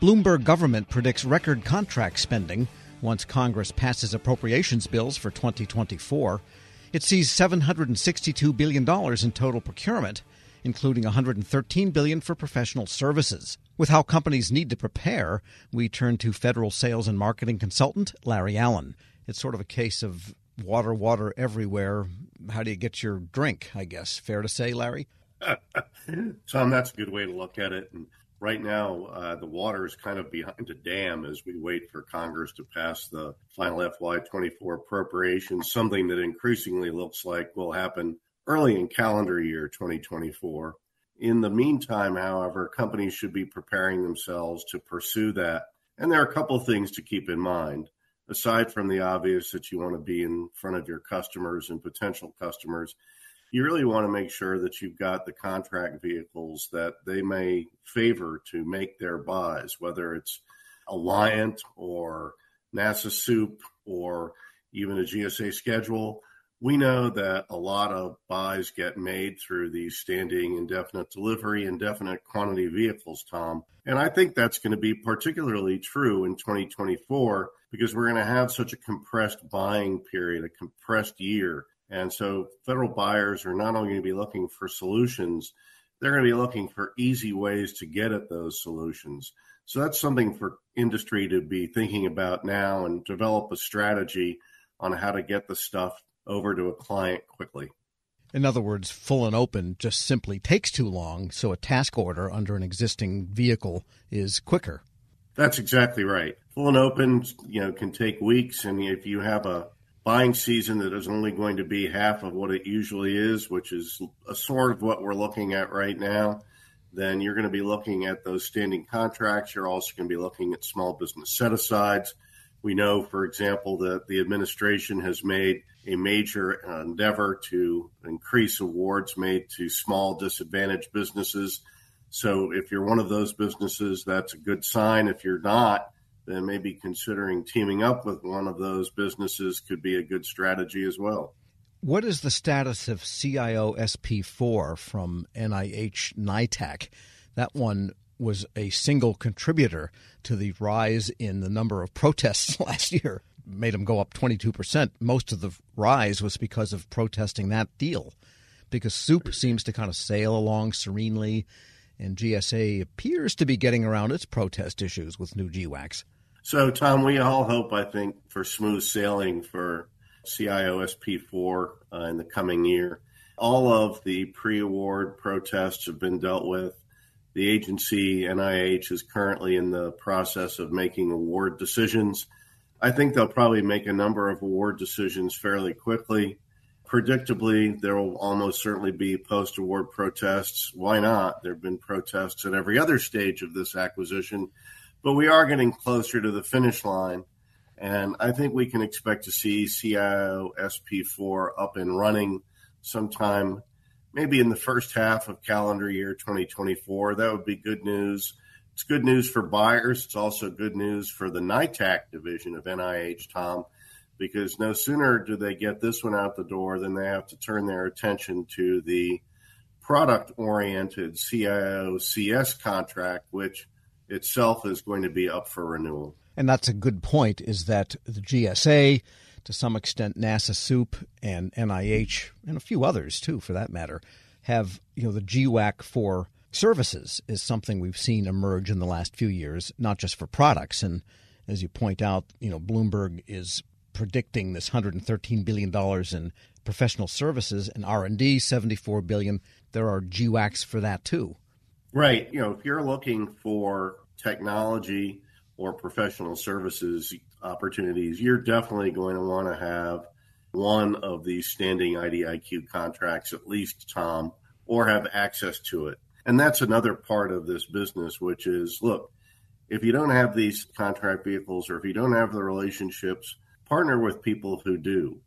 Bloomberg government predicts record contract spending once Congress passes appropriations bills for 2024. It sees $762 billion in total procurement, including 113 billion for professional services. With how companies need to prepare, we turn to federal sales and marketing consultant Larry Allen. It's sort of a case of water, water everywhere. How do you get your drink, I guess? Fair to say, Larry? Tom, that's a good way to look at it. And right now, uh, the water is kind of behind a dam as we wait for Congress to pass the final FY24 appropriations, something that increasingly looks like will happen early in calendar year 2024. In the meantime, however, companies should be preparing themselves to pursue that. And there are a couple of things to keep in mind. Aside from the obvious that you want to be in front of your customers and potential customers, you really want to make sure that you've got the contract vehicles that they may favor to make their buys, whether it's Alliant or NASA SEWP or even a GSA schedule. We know that a lot of buys get made through these standing indefinite delivery, indefinite quantity vehicles, Tom. And I think that's going to be particularly true in 2024 because we're going to have such a compressed buying period, a compressed year and so federal buyers are not only going to be looking for solutions, they're going to be looking for easy ways to get at those solutions. So that's something for industry to be thinking about now and develop a strategy on how to get the stuff over to a client quickly. In other words, full and open just simply takes too long, so a task order under an existing vehicle is quicker. That's exactly right. Full and open, you know, can take weeks, and if you have a buying season that is only going to be half of what it usually is, which is a sort of what we're looking at right now, then you're going to be looking at those standing contracts. You're also going to be looking at small business set asides. We know, for example, that the administration has made a major uh, endeavor to increase awards made to small disadvantaged businesses. So if you're one of those businesses, that's a good sign. If you're not, then maybe considering teaming up with one of those businesses could be a good strategy as well. What is the status of CIO SP4 from NIH NITAAC? That one was a single contributor to the rise in the number of protests last year. Made them go up 22%. Most of the rise was because of protesting that deal. Because SEWP seems to kind of sail along serenely, and GSA appears to be getting around its protest issues with new GWACs. So, Tom, we all hope, I think, for smooth sailing for CIO SP4 uh, in the coming year. All of the pre award protests have been dealt with. The agency, NIH, is currently in the process of making award decisions. I think they'll probably make a number of award decisions fairly quickly. Predictably, there will almost certainly be post award protests. Why not? There have been protests at every other stage of this acquisition but we are getting closer to the finish line. And I think we can expect to see CIO SP4 up and running sometime, maybe in the first half of calendar year 2024. That would be good news. It's good news for buyers. It's also good news for the NITAAC division of NIH, Tom, because no sooner do they get this one out the door than they have to turn their attention to the product oriented CIO CS contract, which itself is going to be up for renewal. And that's a good point is that the GSA, to some extent NASA SEWP and NIH and a few others too for that matter, have, you know, the GWAC for services is something we've seen emerge in the last few years, not just for products. And as you point out, you know, Bloomberg is predicting this 113 billion dollars in professional services and R&D, 74 billion. There are GWACs for that too. Right. You know, if you're looking for technology or professional services opportunities, you're definitely going to want to have one of these standing IDIQ contracts, at least, Tom, or have access to it. And that's another part of this business, which is look, if you don't have these contract vehicles or if you don't have the relationships, partner with people who do.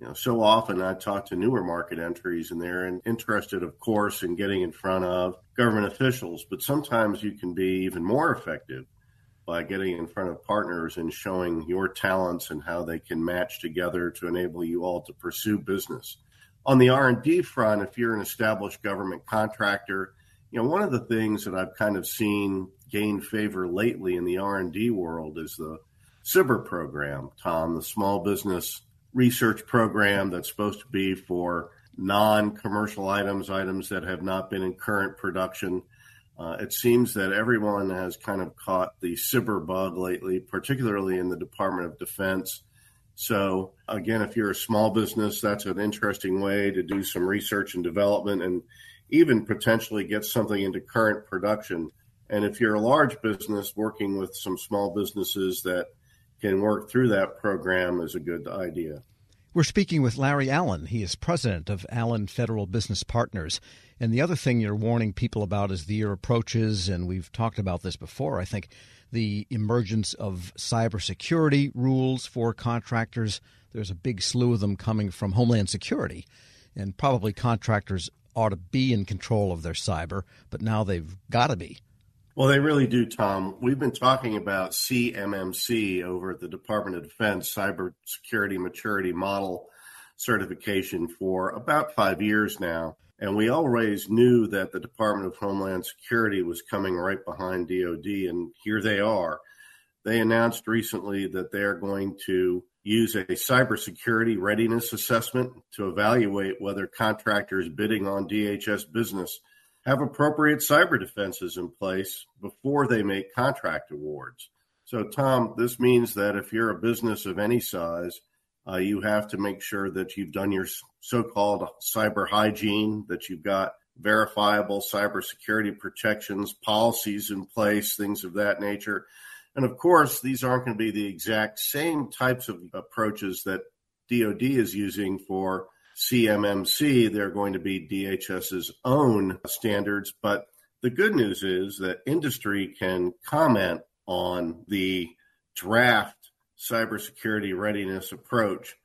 You know, so often I talk to newer market entries and they're interested, of course, in getting in front of government officials, but sometimes you can be even more effective by getting in front of partners and showing your talents and how they can match together to enable you all to pursue business. On the R&D front, if you're an established government contractor, you know, one of the things that I've kind of seen gain favor lately in the R&D world is the SBIR program, Tom, the small business research program that's supposed to be for non-commercial items, items that have not been in current production. Uh, it seems that everyone has kind of caught the SBIR bug lately, particularly in the Department of Defense. So, again, if you're a small business, that's an interesting way to do some research and development and even potentially get something into current production. And if you're a large business working with some small businesses that can work through that program is a good idea. We're speaking with Larry Allen. He is president of Allen Federal Business Partners. And the other thing you're warning people about as the year approaches, and we've talked about this before, I think, the emergence of cybersecurity rules for contractors. There's a big slew of them coming from Homeland Security. And probably contractors ought to be in control of their cyber, but now they've got to be. Well, they really do, Tom. We've been talking about CMMC over at the Department of Defense, Cybersecurity Maturity Model Certification, for about five years now. And we always knew that the Department of Homeland Security was coming right behind DoD, and here they are. They announced recently that they're going to use a cybersecurity readiness assessment to evaluate whether contractors bidding on DHS business have appropriate cyber defenses in place before they make contract awards. So, Tom, this means that if you're a business of any size, uh, you have to make sure that you've done your so called cyber hygiene, that you've got verifiable cybersecurity protections, policies in place, things of that nature. And of course, these aren't going to be the exact same types of approaches that DoD is using for CMMC, they're going to be DHS's own standards. But the good news is that industry can comment on the draft cybersecurity readiness approach.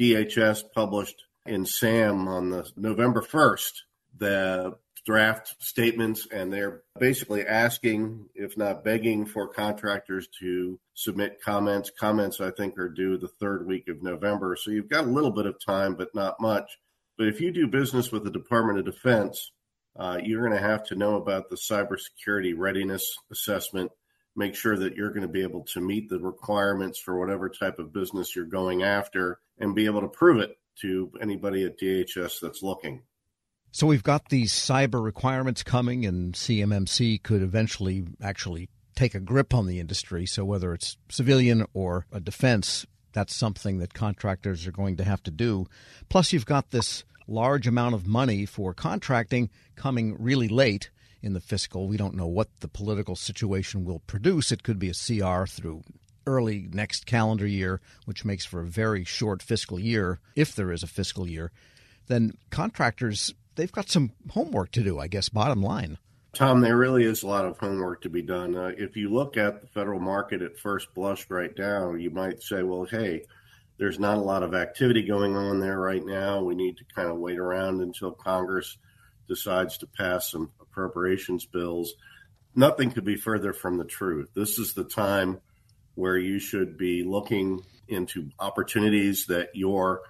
DHS published in SAM on the November 1st the draft statements, and they're basically asking, if not begging, for contractors to submit comments. Comments, I think, are due the third week of November. So you've got a little bit of time, but not much. But if you do business with the Department of Defense, uh, you're going to have to know about the cybersecurity readiness assessment. Make sure that you're going to be able to meet the requirements for whatever type of business you're going after and be able to prove it to anybody at DHS that's looking. So we've got these cyber requirements coming, and CMMC could eventually actually take a grip on the industry. So whether it's civilian or a defense, that's something that contractors are going to have to do. Plus, you've got this large amount of money for contracting coming really late in the fiscal. We don't know what the political situation will produce. It could be a CR through early next calendar year, which makes for a very short fiscal year, if there is a fiscal year. Then contractors they've got some homework to do, I guess, bottom line. Tom, there really is a lot of homework to be done. Uh, if you look at the federal market at first blush right now, you might say, well, hey, there's not a lot of activity going on there right now. We need to kind of wait around until Congress decides to pass some appropriations bills. Nothing could be further from the truth. This is the time where you should be looking into opportunities that your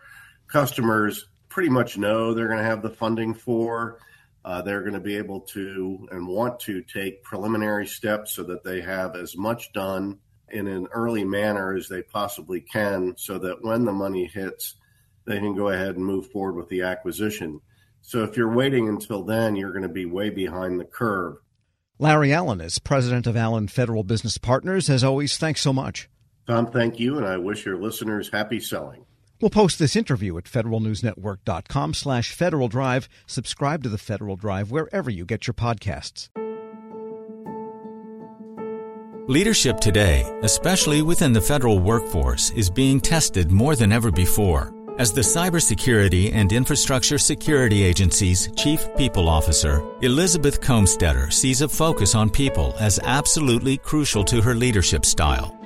customers pretty much know they're going to have the funding for. Uh, they're going to be able to and want to take preliminary steps so that they have as much done in an early manner as they possibly can so that when the money hits, they can go ahead and move forward with the acquisition. So if you're waiting until then, you're going to be way behind the curve. Larry Allen is president of Allen Federal Business Partners. As always, thanks so much. Tom, thank you, and I wish your listeners happy selling. We'll post this interview at federalnewsnetwork.com slash Federal Drive. Subscribe to the Federal Drive wherever you get your podcasts. Leadership today, especially within the federal workforce, is being tested more than ever before. As the Cybersecurity and Infrastructure Security Agency's Chief People Officer, Elizabeth Kolmstetter sees a focus on people as absolutely crucial to her leadership style.